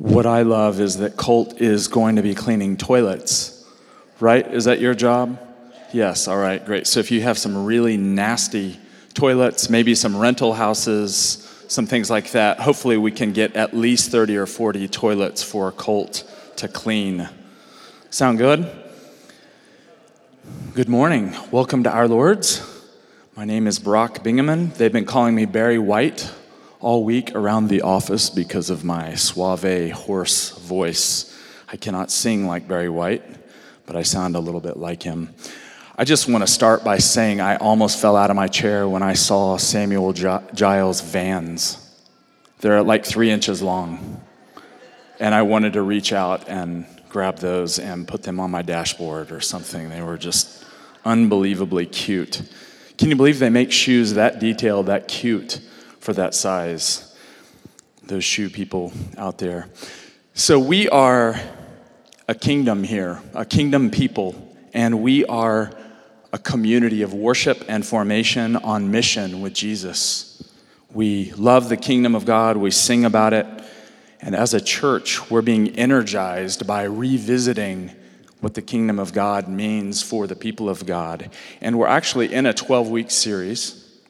What I love is that Colt is going to be cleaning toilets, right? Is that your job? Yes, all right, great. So if you have some really nasty toilets, maybe some rental houses, some things like that, hopefully we can get at least 30 or 40 toilets for Colt to clean. Sound good? Good morning. Welcome to Our Lord's. My name is Brock Bingaman. They've been calling me Barry White all week around the office because of my suave, hoarse voice. I cannot sing like Barry White, but I sound a little bit like him. I just want to start by saying I almost fell out of my chair when I saw Samuel Giles' vans. They're like three inches long. And I wanted to reach out and grab those and put them on my dashboard or something. They were just unbelievably cute. Can you believe they make shoes that detailed, that cute? For that size, those shoe people out there. So we are a kingdom here, a kingdom people, and we are a community of worship and formation on mission with Jesus. We love the kingdom of God, we sing about it, and as a church, we're being energized by revisiting what the kingdom of God means for the people of God. And we're actually in a 12 week series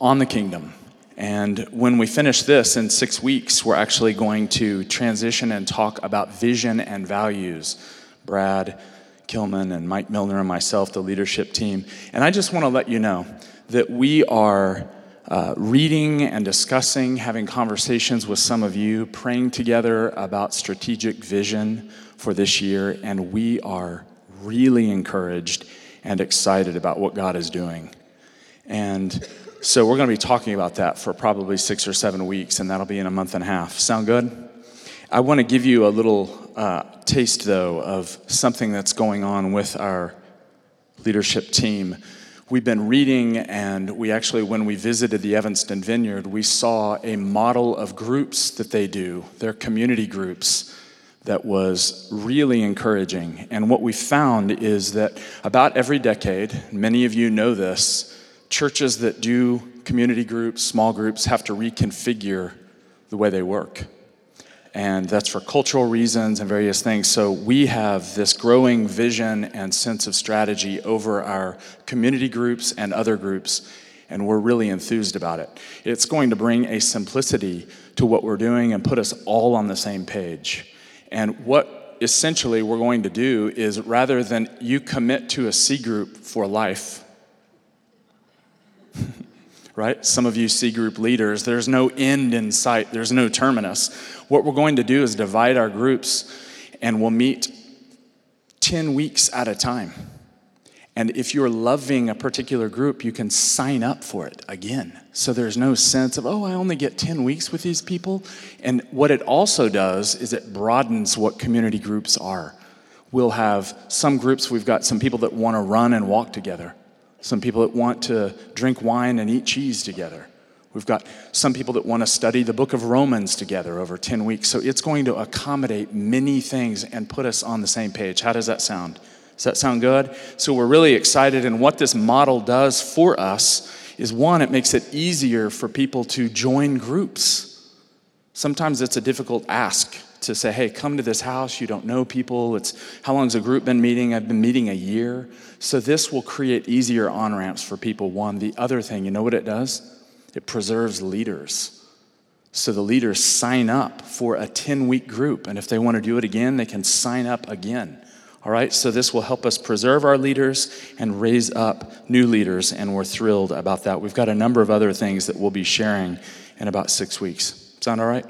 on the kingdom. And when we finish this in six weeks, we're actually going to transition and talk about vision and values. Brad Kilman and Mike Milner and myself, the leadership team. And I just want to let you know that we are uh, reading and discussing, having conversations with some of you, praying together about strategic vision for this year. And we are really encouraged and excited about what God is doing. And so we're going to be talking about that for probably six or seven weeks, and that'll be in a month and a half. Sound good? I want to give you a little uh, taste, though, of something that's going on with our leadership team. We've been reading, and we actually, when we visited the Evanston Vineyard, we saw a model of groups that they do, their community groups, that was really encouraging. And what we found is that about every decade, many of you know this, churches that do community groups, small groups, have to reconfigure the way they work. And that's for cultural reasons and various things. So we have this growing vision and sense of strategy over our community groups and other groups, and we're really enthused about it. It's going to bring a simplicity to what we're doing and put us all on the same page. And what essentially we're going to do is rather than you commit to a C group for life, right? Some of you C group leaders, there's no end in sight, there's no terminus. What we're going to do is divide our groups and we'll meet 10 weeks at a time. And if you're loving a particular group, you can sign up for it again. So there's no sense of, oh, I only get 10 weeks with these people. And what it also does is it broadens what community groups are. We'll have some groups, we've got some people that want to run and walk together some people that want to drink wine and eat cheese together. We've got some people that want to study the book of Romans together over 10 weeks. So it's going to accommodate many things and put us on the same page. How does that sound? Does that sound good? So we're really excited. And what this model does for us is one, it makes it easier for people to join groups. Sometimes it's a difficult ask to say, hey, come to this house. You don't know people. It's how long's a group been meeting? I've been meeting a year. So this will create easier on ramps for people. One, the other thing, you know what it does? It preserves leaders. So the leaders sign up for a 10 week group. And if they want to do it again, they can sign up again. All right, so this will help us preserve our leaders and raise up new leaders, and we're thrilled about that. We've got a number of other things that we'll be sharing in about six weeks. Sound all right?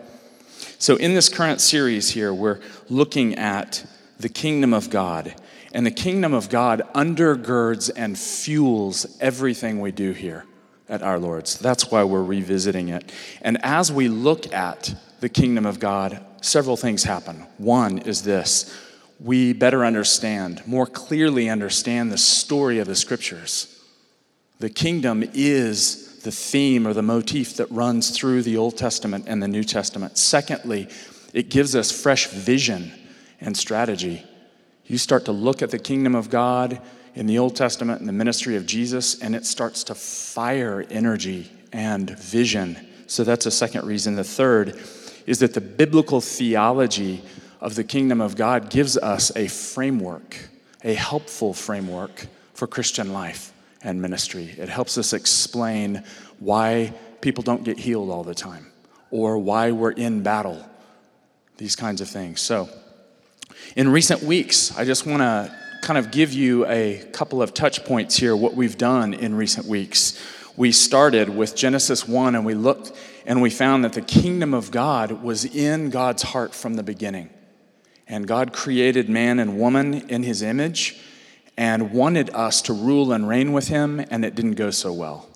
So, in this current series here, we're looking at the kingdom of God. And the kingdom of God undergirds and fuels everything we do here at our Lord's. That's why we're revisiting it. And as we look at the kingdom of God, several things happen. One is this we better understand, more clearly understand the story of the scriptures. The kingdom is the theme or the motif that runs through the Old Testament and the New Testament. Secondly, it gives us fresh vision and strategy. You start to look at the kingdom of God in the Old Testament and the ministry of Jesus, and it starts to fire energy and vision. So that's a second reason. The third is that the biblical theology of the kingdom of God gives us a framework, a helpful framework for Christian life and ministry. It helps us explain why people don't get healed all the time or why we're in battle, these kinds of things. So, in recent weeks, I just want to kind of give you a couple of touch points here, what we've done in recent weeks. We started with Genesis 1 and we looked and we found that the kingdom of God was in God's heart from the beginning. And God created man and woman in his image and wanted us to rule and reign with him, and it didn't go so well.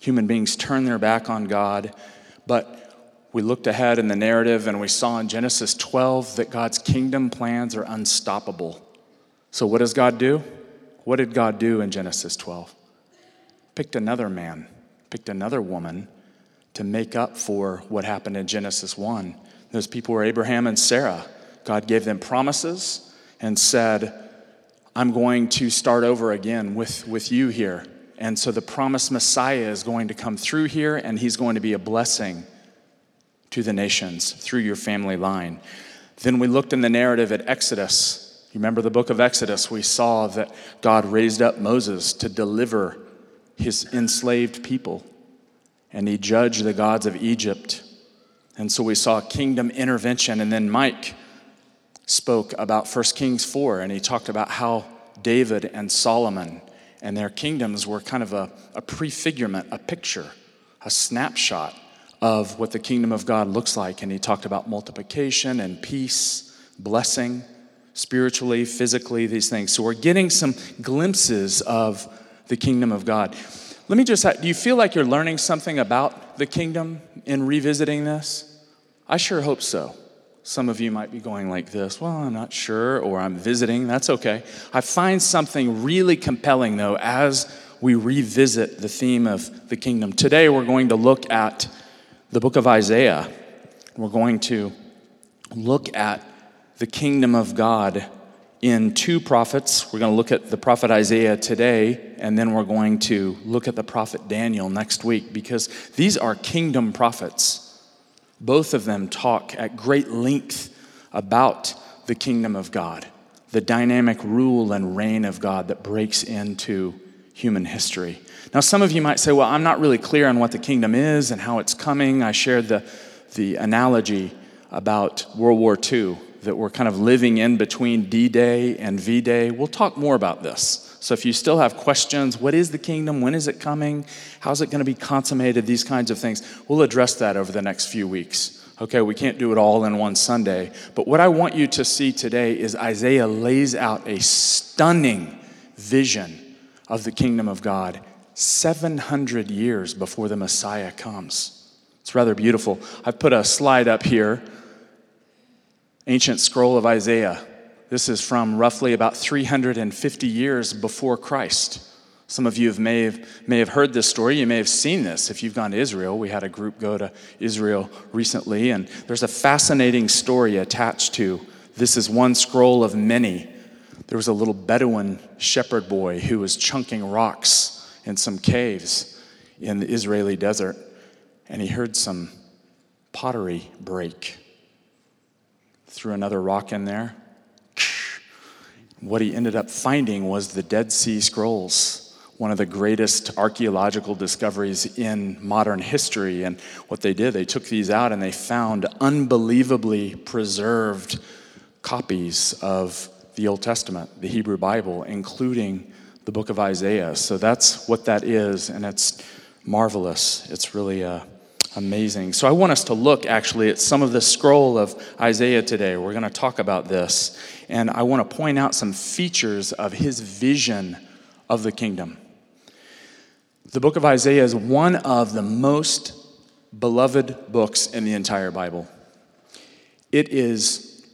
Human beings turned their back on God, but we looked ahead in the narrative and we saw in Genesis 12 that God's kingdom plans are unstoppable. So, what does God do? What did God do in Genesis 12? Picked another man, picked another woman to make up for what happened in Genesis 1. Those people were Abraham and Sarah. God gave them promises and said, I'm going to start over again with, with you here. And so the promised Messiah is going to come through here, and he's going to be a blessing to the nations through your family line. Then we looked in the narrative at Exodus. You remember the book of Exodus? We saw that God raised up Moses to deliver his enslaved people, and he judged the gods of Egypt. And so we saw kingdom intervention. And then Mike spoke about 1 Kings 4, and he talked about how David and Solomon and their kingdoms were kind of a, a prefigurement, a picture, a snapshot of what the kingdom of God looks like. And he talked about multiplication and peace, blessing, spiritually, physically, these things. So we're getting some glimpses of the kingdom of God. Let me just, do you feel like you're learning something about the kingdom in revisiting this? I sure hope so. Some of you might be going like this, well, I'm not sure, or I'm visiting. That's okay. I find something really compelling, though, as we revisit the theme of the kingdom. Today, we're going to look at the book of Isaiah. We're going to look at the kingdom of God in two prophets. We're going to look at the prophet Isaiah today, and then we're going to look at the prophet Daniel next week because these are kingdom prophets. Both of them talk at great length about the kingdom of God, the dynamic rule and reign of God that breaks into human history. Now, some of you might say, well, I'm not really clear on what the kingdom is and how it's coming. I shared the, the analogy about World War II, that we're kind of living in between D Day and V Day. We'll talk more about this. So, if you still have questions, what is the kingdom? When is it coming? How's it going to be consummated? These kinds of things. We'll address that over the next few weeks. Okay, we can't do it all in one Sunday. But what I want you to see today is Isaiah lays out a stunning vision of the kingdom of God 700 years before the Messiah comes. It's rather beautiful. I've put a slide up here ancient scroll of Isaiah. This is from roughly about 350 years before Christ. Some of you have may, have, may have heard this story. You may have seen this if you've gone to Israel. We had a group go to Israel recently, and there's a fascinating story attached to this is one scroll of many. There was a little Bedouin shepherd boy who was chunking rocks in some caves in the Israeli desert, and he heard some pottery break. Threw another rock in there. What he ended up finding was the Dead Sea Scrolls, one of the greatest archaeological discoveries in modern history. And what they did, they took these out and they found unbelievably preserved copies of the Old Testament, the Hebrew Bible, including the book of Isaiah. So that's what that is, and it's marvelous. It's really uh, amazing. So I want us to look actually at some of the scroll of Isaiah today. We're going to talk about this, and I want to point out some features of his vision of the kingdom. The book of Isaiah is one of the most beloved books in the entire Bible. It is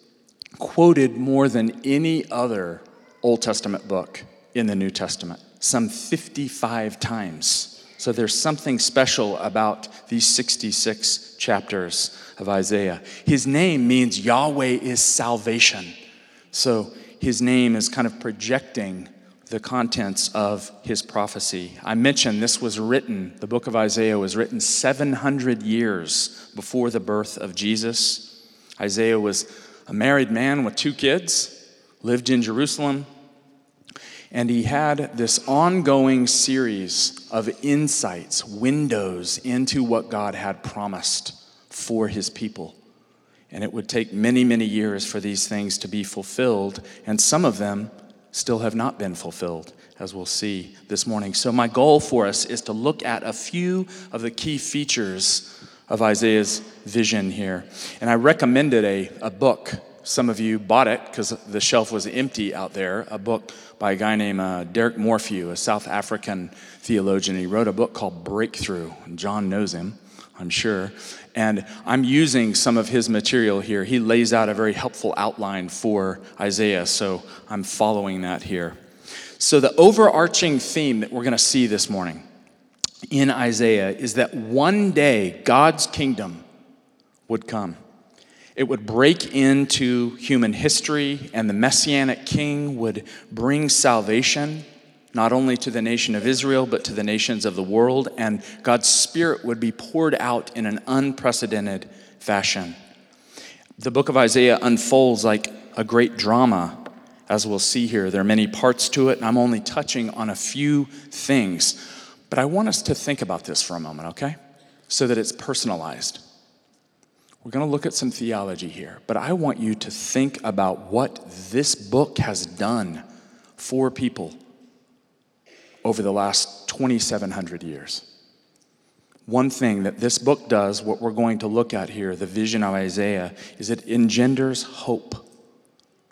quoted more than any other Old Testament book in the New Testament, some 55 times. So there's something special about these 66 chapters of Isaiah. His name means Yahweh is salvation. So his name is kind of projecting the contents of his prophecy. I mentioned this was written, the book of Isaiah was written 700 years before the birth of Jesus. Isaiah was a married man with two kids, lived in Jerusalem, and he had this ongoing series of insights, windows into what God had promised for his people. And it would take many, many years for these things to be fulfilled, and some of them still have not been fulfilled, as we'll see this morning. So, my goal for us is to look at a few of the key features of Isaiah's vision here. And I recommended a, a book. Some of you bought it because the shelf was empty out there. A book by a guy named uh, Derek Morphew, a South African theologian. He wrote a book called Breakthrough. John knows him, I'm sure. And I'm using some of his material here. He lays out a very helpful outline for Isaiah, so I'm following that here. So, the overarching theme that we're going to see this morning in Isaiah is that one day God's kingdom would come. It would break into human history, and the Messianic king would bring salvation not only to the nation of Israel, but to the nations of the world, and God's Spirit would be poured out in an unprecedented fashion. The book of Isaiah unfolds like a great drama, as we'll see here. There are many parts to it, and I'm only touching on a few things. But I want us to think about this for a moment, okay? So that it's personalized. We're going to look at some theology here, but I want you to think about what this book has done for people over the last 2,700 years. One thing that this book does, what we're going to look at here, the vision of Isaiah, is it engenders hope.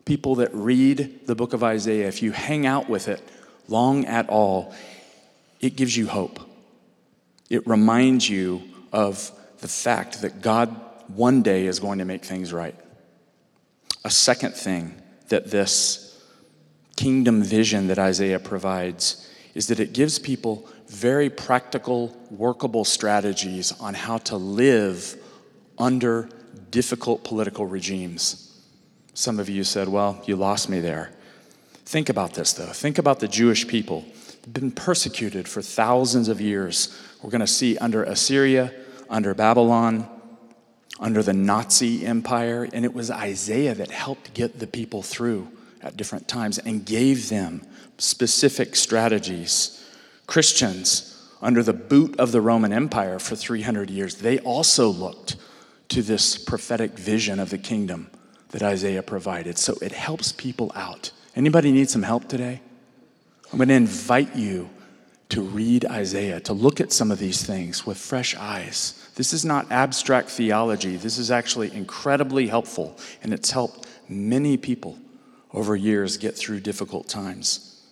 People that read the book of Isaiah, if you hang out with it long at all, it gives you hope. It reminds you of the fact that God one day is going to make things right. A second thing that this kingdom vision that Isaiah provides is that it gives people very practical, workable strategies on how to live under difficult political regimes. Some of you said, Well, you lost me there. Think about this, though. Think about the Jewish people. They've been persecuted for thousands of years. We're going to see under Assyria, under Babylon, under the Nazi Empire, and it was Isaiah that helped get the people through at different times and gave them specific strategies. Christians, under the boot of the Roman Empire for 300 years, they also looked to this prophetic vision of the kingdom that Isaiah provided. So it helps people out. Anybody need some help today? I'm going to invite you to read Isaiah, to look at some of these things with fresh eyes. This is not abstract theology. This is actually incredibly helpful, and it's helped many people over years get through difficult times.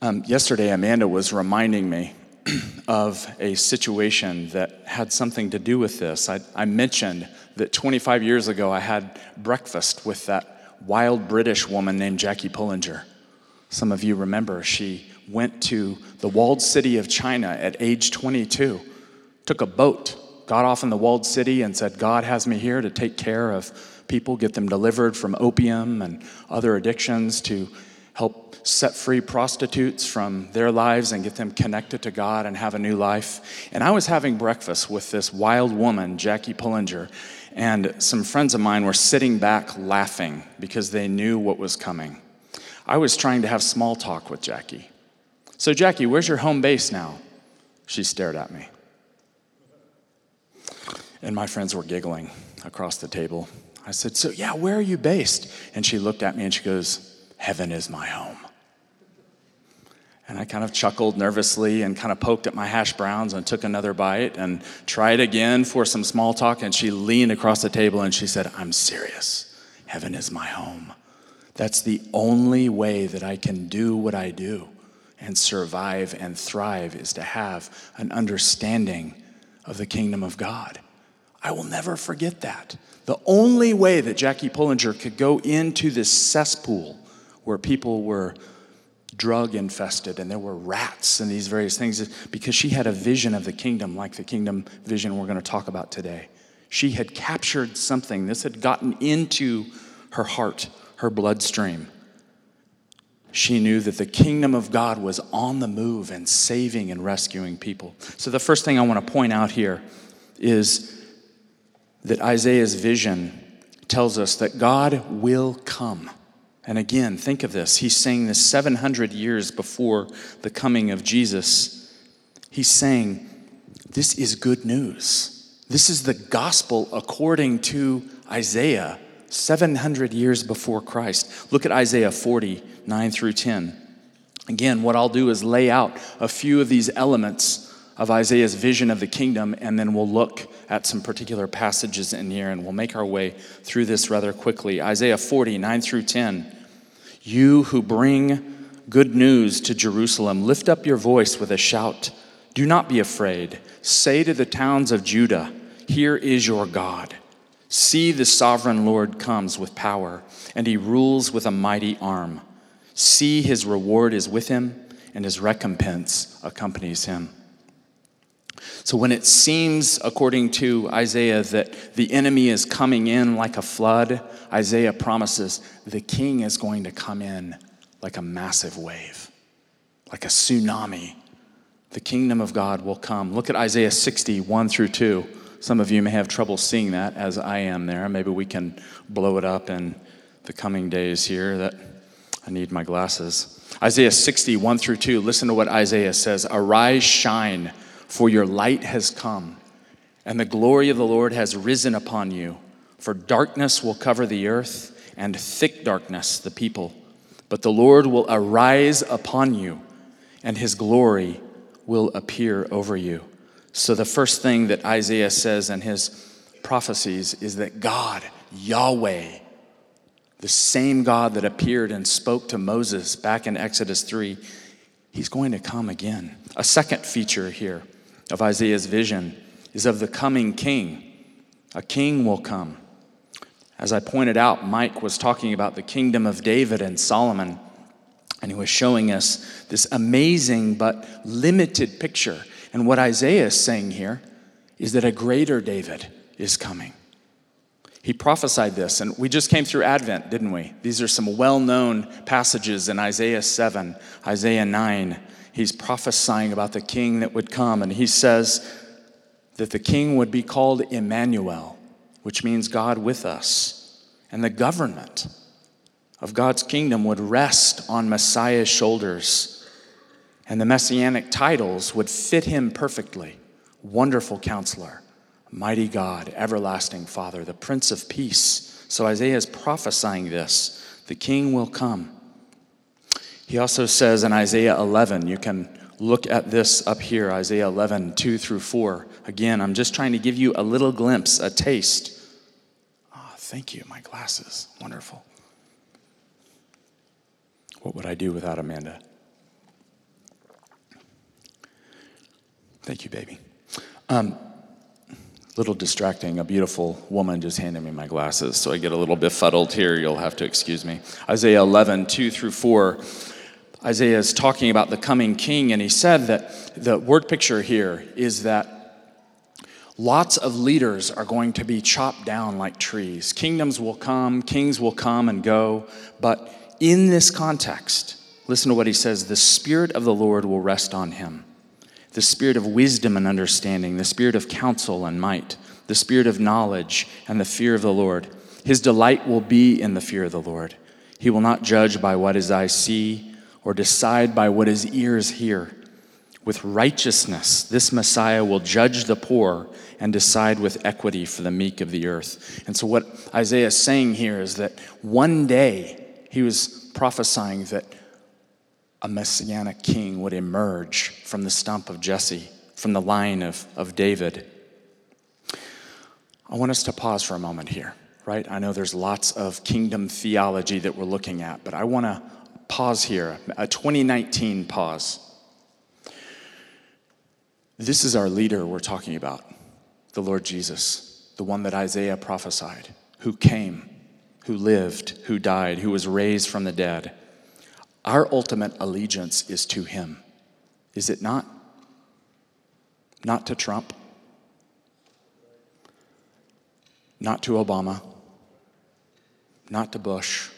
Um, yesterday, Amanda was reminding me of a situation that had something to do with this. I, I, mentioned that 25 years ago I had breakfast with that wild British woman named Jackie Pullinger. Some of you remember she went to the walled city of China at age 22, took a boat, got off in the walled city, and said, God has me here to take care of people, get them delivered from opium and other addictions, to help set free prostitutes from their lives and get them connected to God and have a new life. And I was having breakfast with this wild woman, Jackie Pullinger, and some friends of mine were sitting back laughing because they knew what was coming. I was trying to have small talk with Jackie. So, Jackie, where's your home base now? She stared at me. And my friends were giggling across the table. I said, So, yeah, where are you based? And she looked at me and she goes, Heaven is my home. And I kind of chuckled nervously and kind of poked at my hash browns and took another bite and tried again for some small talk. And she leaned across the table and she said, I'm serious. Heaven is my home. That's the only way that I can do what I do and survive and thrive is to have an understanding of the kingdom of God. I will never forget that. The only way that Jackie Pullinger could go into this cesspool where people were drug infested and there were rats and these various things is because she had a vision of the kingdom like the kingdom vision we're going to talk about today. She had captured something, this had gotten into her heart, her bloodstream. she knew that the kingdom of God was on the move and saving and rescuing people. So, the first thing I want to point out here is that Isaiah's vision tells us that God will come. And again, think of this. He's saying this 700 years before the coming of Jesus. He's saying, This is good news. This is the gospel according to Isaiah, 700 years before Christ. Look at Isaiah 40, 9 through 10. Again, what I'll do is lay out a few of these elements of Isaiah's vision of the kingdom, and then we'll look at some particular passages in here and we'll make our way through this rather quickly. Isaiah 40, 9 through 10. You who bring good news to Jerusalem, lift up your voice with a shout. Do not be afraid. Say to the towns of Judah, Here is your God. See, the sovereign Lord comes with power, and he rules with a mighty arm. See, his reward is with him, and his recompense accompanies him. So, when it seems, according to Isaiah, that the enemy is coming in like a flood, Isaiah promises the king is going to come in like a massive wave, like a tsunami. The kingdom of God will come. Look at Isaiah 60, 1 through 2. Some of you may have trouble seeing that as I am there. Maybe we can blow it up in the coming days here that I need my glasses. Isaiah 60, 1 through 2. Listen to what Isaiah says Arise, shine, for your light has come, and the glory of the Lord has risen upon you. For darkness will cover the earth, and thick darkness the people. But the Lord will arise upon you, and his glory will appear over you. So, the first thing that Isaiah says in his prophecies is that God, Yahweh, the same God that appeared and spoke to Moses back in Exodus 3, he's going to come again. A second feature here of Isaiah's vision is of the coming king. A king will come. As I pointed out, Mike was talking about the kingdom of David and Solomon, and he was showing us this amazing but limited picture and what Isaiah is saying here is that a greater David is coming. He prophesied this, and we just came through Advent, didn't we? These are some well known passages in Isaiah 7, Isaiah 9. He's prophesying about the king that would come, and he says that the king would be called Emmanuel, which means God with us. And the government of God's kingdom would rest on Messiah's shoulders and the messianic titles would fit him perfectly Wonderful Counselor, Mighty God, Everlasting Father, the Prince of Peace. So Isaiah is prophesying this the king will come. He also says in Isaiah 11, you can look at this up here, Isaiah 11, 2 through 4. Again, I'm just trying to give you a little glimpse, a taste. Oh, thank you, my glasses. Wonderful. What would I do without Amanda? Thank you, baby. Um, little distracting. A beautiful woman just handed me my glasses, so I get a little befuddled here. You'll have to excuse me. Isaiah 11, 2 through 4. Isaiah is talking about the coming king, and he said that the word picture here is that lots of leaders are going to be chopped down like trees. Kingdoms will come, kings will come and go, but in this context, listen to what he says the Spirit of the Lord will rest on him the spirit of wisdom and understanding, the spirit of counsel and might, the spirit of knowledge and the fear of the Lord. His delight will be in the fear of the Lord. He will not judge by what his eyes see or decide by what his ears hear. With righteousness, this Messiah will judge the poor and decide with equity for the meek of the earth. And so, what Isaiah is saying here is that one day he was prophesying that a messianic king would emerge from the stump of Jesse, from the line of, of David. I want us to pause for a moment here, right? I know there's lots of kingdom theology that we're looking at, but I want to pause here, a 2019 pause. This is our leader we're talking about, the Lord Jesus, the one that Isaiah prophesied, who came, who lived, who died, who was raised from the dead. Our ultimate allegiance is to Him, is it not? Not to Trump, not to Obama, not to Bush,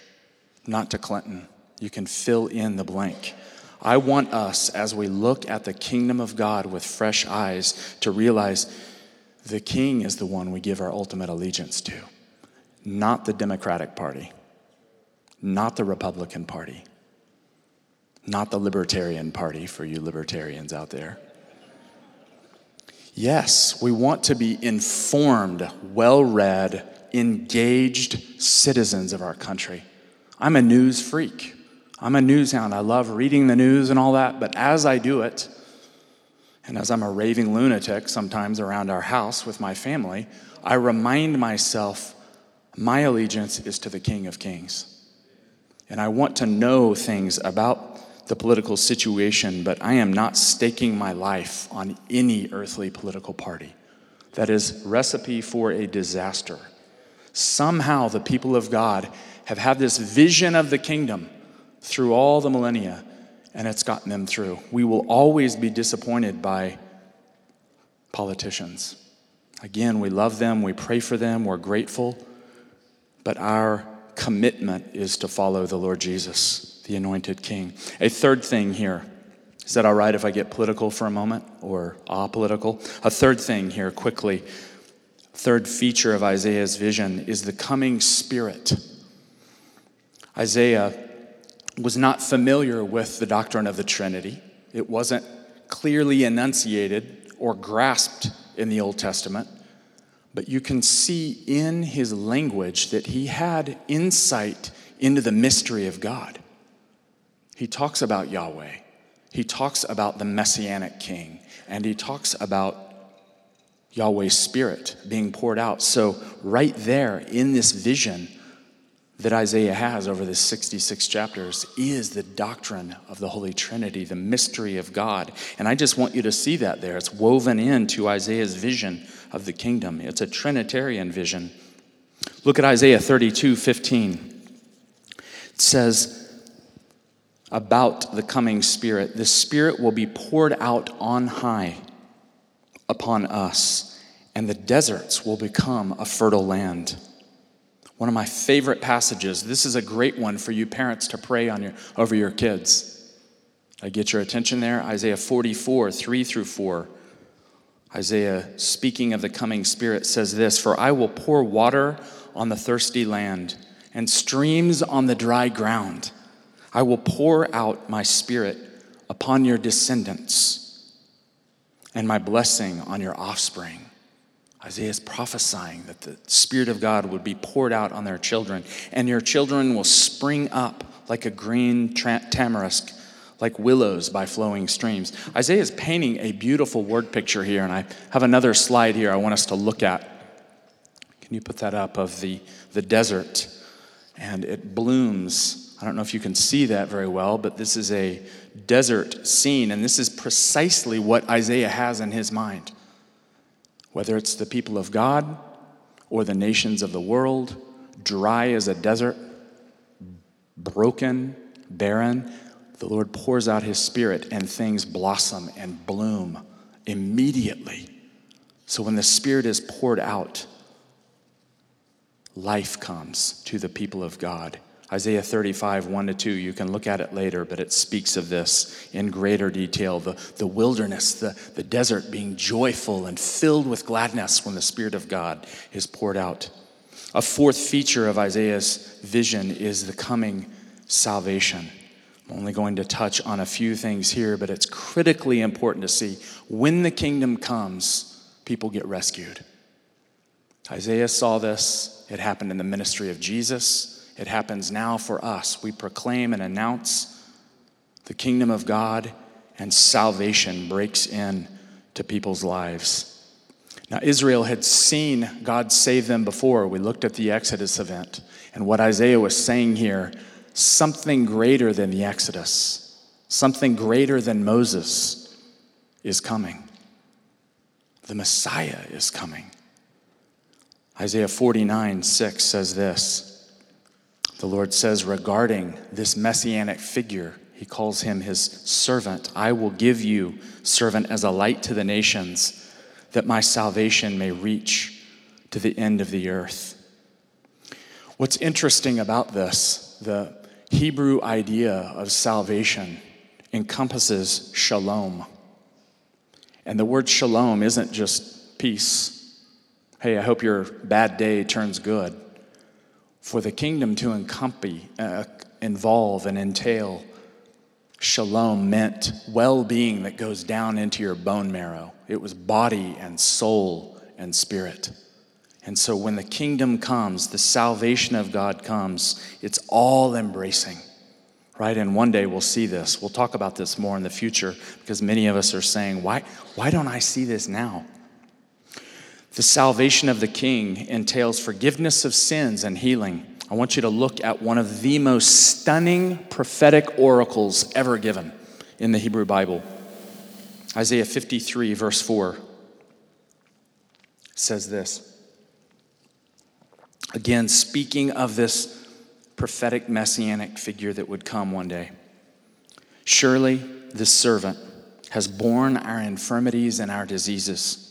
not to Clinton, You can fill in the blank. I want us, as we look at the kingdom of God with fresh eyes, to realize the king is the one we give our ultimate allegiance to, not the Democratic Party, not the Republican Party, not the Libertarian Party for you libertarians out there. Yes, we want to be informed, well read, engaged citizens of our country. I'm a news freak. I'm a news hound. I love reading the news and all that, but as I do it, and as I'm a raving lunatic sometimes around our house with my family, I remind myself my allegiance is to the King of Kings. And I want to know things about the political situation, but I am not staking my life on any earthly political party. That is recipe for a disaster. Somehow the people of God have had this vision of the kingdom through all the millennia, and it's gotten them through. We will always be disappointed by politicians. Again, we love them, we pray for them, we're grateful, but our commitment is to follow the Lord Jesus, the anointed King. A third thing here. Is that all right if I get political for a moment or apolitical? A third thing here, quickly. Third feature of Isaiah's vision is the coming Spirit. Isaiah was not familiar with the doctrine of the Trinity. It wasn't clearly enunciated or grasped in the Old Testament. But you can see in his language that he had insight into the mystery of God. He talks about Yahweh, he talks about the Messianic King, and he talks about Yahweh's Spirit being poured out. So, right there in this vision, that Isaiah has over the 66 chapters is the doctrine of the Holy Trinity, the mystery of God. And I just want you to see that there. It's woven into Isaiah's vision of the kingdom, it's a Trinitarian vision. Look at Isaiah 32 15. It says, about the coming Spirit, the Spirit will be poured out on high upon us, and the deserts will become a fertile land. One of my favorite passages. This is a great one for you parents to pray on your, over your kids. I get your attention there? Isaiah 44, 3 through 4. Isaiah, speaking of the coming Spirit, says this For I will pour water on the thirsty land and streams on the dry ground. I will pour out my Spirit upon your descendants and my blessing on your offspring. Isaiah is prophesying that the Spirit of God would be poured out on their children, and your children will spring up like a green tamarisk, like willows by flowing streams. Isaiah is painting a beautiful word picture here, and I have another slide here I want us to look at. Can you put that up of the, the desert? And it blooms. I don't know if you can see that very well, but this is a desert scene, and this is precisely what Isaiah has in his mind whether it's the people of God or the nations of the world, dry as a desert, broken, barren, the Lord pours out his spirit and things blossom and bloom immediately. So when the spirit is poured out, life comes to the people of God. Isaiah 35, 1 to 2, you can look at it later, but it speaks of this in greater detail the, the wilderness, the, the desert being joyful and filled with gladness when the Spirit of God is poured out. A fourth feature of Isaiah's vision is the coming salvation. I'm only going to touch on a few things here, but it's critically important to see when the kingdom comes, people get rescued. Isaiah saw this, it happened in the ministry of Jesus. It happens now for us. We proclaim and announce the kingdom of God, and salvation breaks in to people's lives. Now, Israel had seen God save them before. We looked at the Exodus event. And what Isaiah was saying here something greater than the Exodus, something greater than Moses is coming. The Messiah is coming. Isaiah 49 6 says this. The Lord says regarding this messianic figure, He calls him His servant. I will give you, servant, as a light to the nations, that my salvation may reach to the end of the earth. What's interesting about this, the Hebrew idea of salvation encompasses shalom. And the word shalom isn't just peace. Hey, I hope your bad day turns good. For the kingdom to encompass, uh, involve and entail shalom meant well being that goes down into your bone marrow, it was body and soul and spirit. And so when the kingdom comes, the salvation of God comes, it's all embracing, right? And one day we'll see this. We'll talk about this more in the future because many of us are saying, why, why don't I see this now? The salvation of the king entails forgiveness of sins and healing. I want you to look at one of the most stunning prophetic oracles ever given in the Hebrew Bible. Isaiah 53, verse 4 says this. Again, speaking of this prophetic messianic figure that would come one day. Surely this servant has borne our infirmities and our diseases.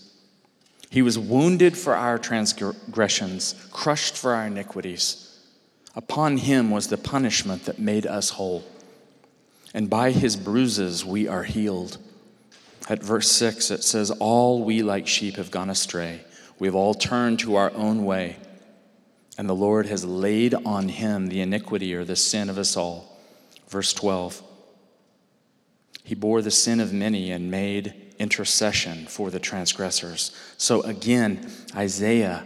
He was wounded for our transgressions, crushed for our iniquities. Upon him was the punishment that made us whole. And by his bruises we are healed. At verse 6, it says, All we like sheep have gone astray. We've all turned to our own way and the Lord has laid on him the iniquity or the sin of us all. Verse 12 He bore the sin of many and made intercession for the transgressors. So again, Isaiah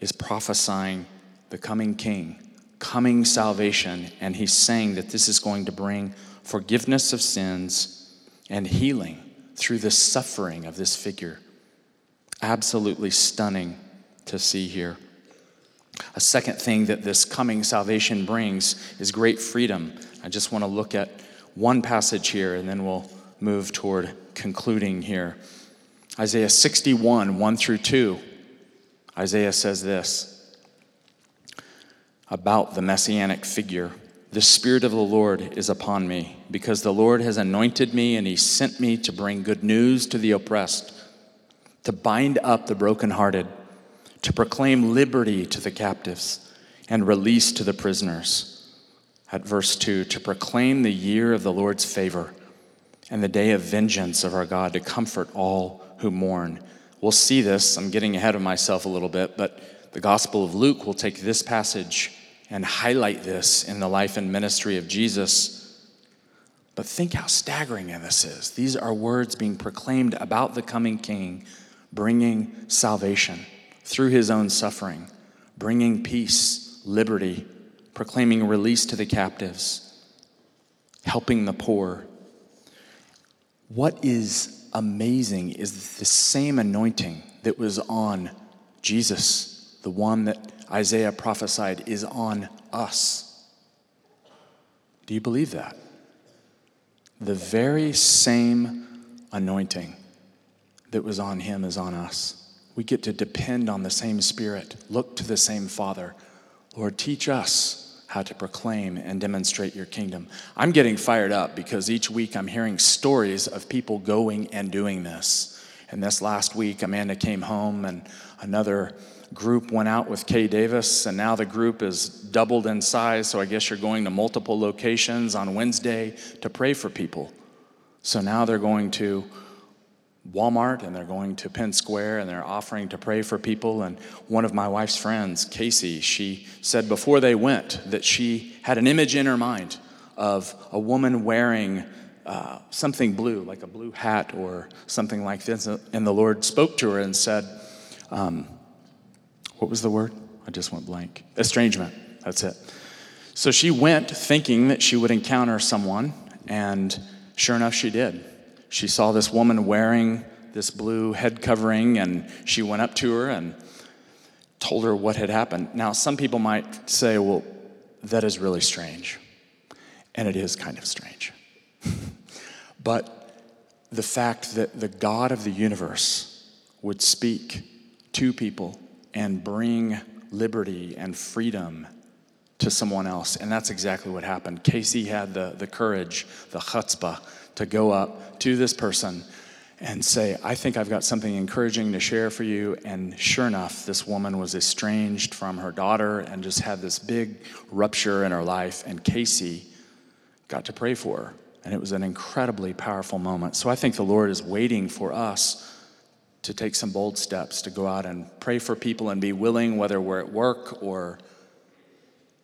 is prophesying the coming king, coming salvation, and he's saying that this is going to bring forgiveness of sins and healing through the suffering of this figure. Absolutely stunning to see here. A second thing that this coming salvation brings is great freedom. I just want to look at one passage here and then we'll move toward concluding here. Isaiah 61, 1 through 2. Isaiah says this about the messianic figure The Spirit of the Lord is upon me, because the Lord has anointed me and he sent me to bring good news to the oppressed, to bind up the brokenhearted to proclaim liberty to the captives and release to the prisoners. At verse 2, to proclaim the year of the Lord's favor and the day of vengeance of our God to comfort all who mourn. We'll see this. I'm getting ahead of myself a little bit, but the Gospel of Luke will take this passage and highlight this in the life and ministry of Jesus. But think how staggering this is. These are words being proclaimed about the coming King, bringing salvation through his own suffering, bringing peace, liberty, proclaiming release to the captives, helping the poor. What is amazing is the same anointing that was on Jesus, the one that Isaiah prophesied is on us. Do you believe that? The very same anointing that was on him is on us. We get to depend on the same Spirit, look to the same Father. Lord, teach us how to proclaim and demonstrate your kingdom. I'm getting fired up because each week I'm hearing stories of people going and doing this. And this last week, Amanda came home and another group went out with Kay Davis, and now the group is doubled in size. So I guess you're going to multiple locations on Wednesday to pray for people. So now they're going to Walmart and they're going to Penn Square and they're offering to pray for people. And one of my wife's friends, Casey, she said before they went that she had an image in her mind of a woman wearing uh, something blue, like a blue hat or something like this. And the Lord spoke to her and said, um, What was the word? I just went blank. Estrangement. That's it. So she went thinking that she would encounter someone, and sure enough, she did she saw this woman wearing this blue head covering, and she went up to her and told her what had happened. Now, some people might say, well, that is really strange. And it is kind of strange. but the fact that the God of the universe would speak to people and bring liberty and freedom to someone else. And that's exactly what happened. Casey had the, the courage, the chutzpah, to go up to this person and say, I think I've got something encouraging to share for you. And sure enough, this woman was estranged from her daughter and just had this big rupture in her life. And Casey got to pray for her. And it was an incredibly powerful moment. So I think the Lord is waiting for us to take some bold steps to go out and pray for people and be willing, whether we're at work or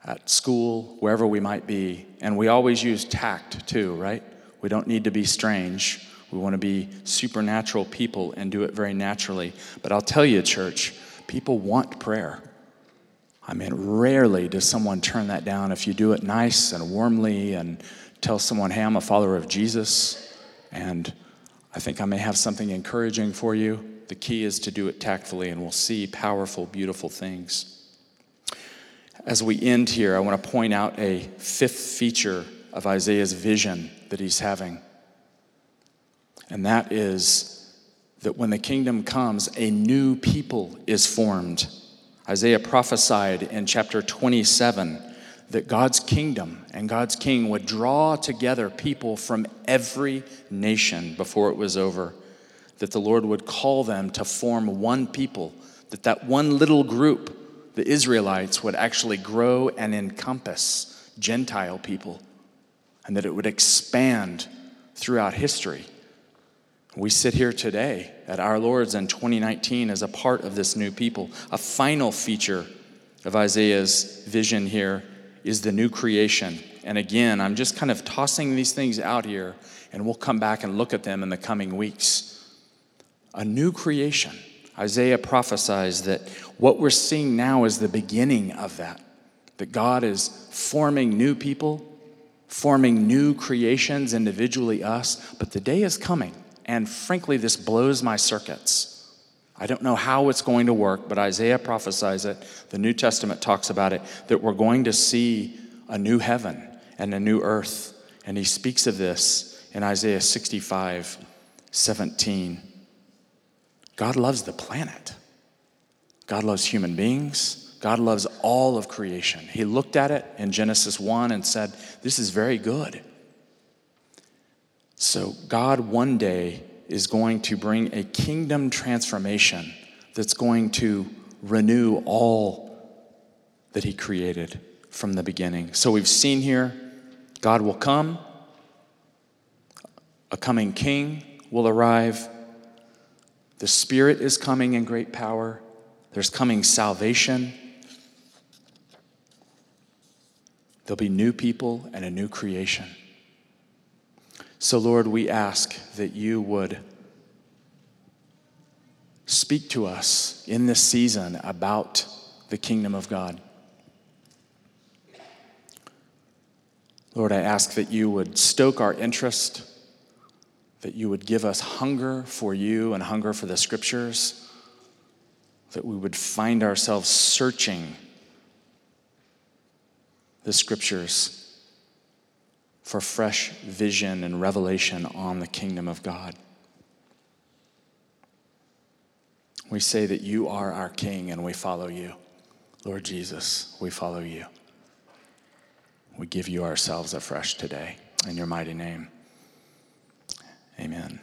at school, wherever we might be. And we always use tact too, right? We don't need to be strange. We want to be supernatural people and do it very naturally. But I'll tell you, church, people want prayer. I mean, rarely does someone turn that down if you do it nice and warmly and tell someone, hey, I'm a follower of Jesus, and I think I may have something encouraging for you. The key is to do it tactfully, and we'll see powerful, beautiful things. As we end here, I want to point out a fifth feature of Isaiah's vision that he's having. And that is that when the kingdom comes, a new people is formed. Isaiah prophesied in chapter 27 that God's kingdom and God's king would draw together people from every nation before it was over, that the Lord would call them to form one people, that that one little group, the Israelites, would actually grow and encompass Gentile people, and that it would expand throughout history. We sit here today at Our Lord's in 2019 as a part of this new people. A final feature of Isaiah's vision here is the new creation. And again, I'm just kind of tossing these things out here, and we'll come back and look at them in the coming weeks. A new creation. Isaiah prophesies that what we're seeing now is the beginning of that. That God is forming new people, forming new creations, individually us, but the day is coming and frankly, this blows my circuits. I don't know how it's going to work, but Isaiah prophesies it. The New Testament talks about it that we're going to see a new heaven and a new earth. And he speaks of this in Isaiah 65 17. God loves the planet, God loves human beings. God loves all of creation. He looked at it in Genesis 1 and said, This is very good. So, God one day is going to bring a kingdom transformation that's going to renew all that He created from the beginning. So, we've seen here God will come, a coming king will arrive, the Spirit is coming in great power, there's coming salvation. There'll be new people and a new creation. So, Lord, we ask that you would speak to us in this season about the kingdom of God. Lord, I ask that you would stoke our interest, that you would give us hunger for you and hunger for the scriptures, that we would find ourselves searching the scriptures for fresh vision and revelation on the kingdom of God. We say that you are our King and we follow you. Lord Jesus, we follow you. We give you ourselves afresh today in your mighty name. Amen.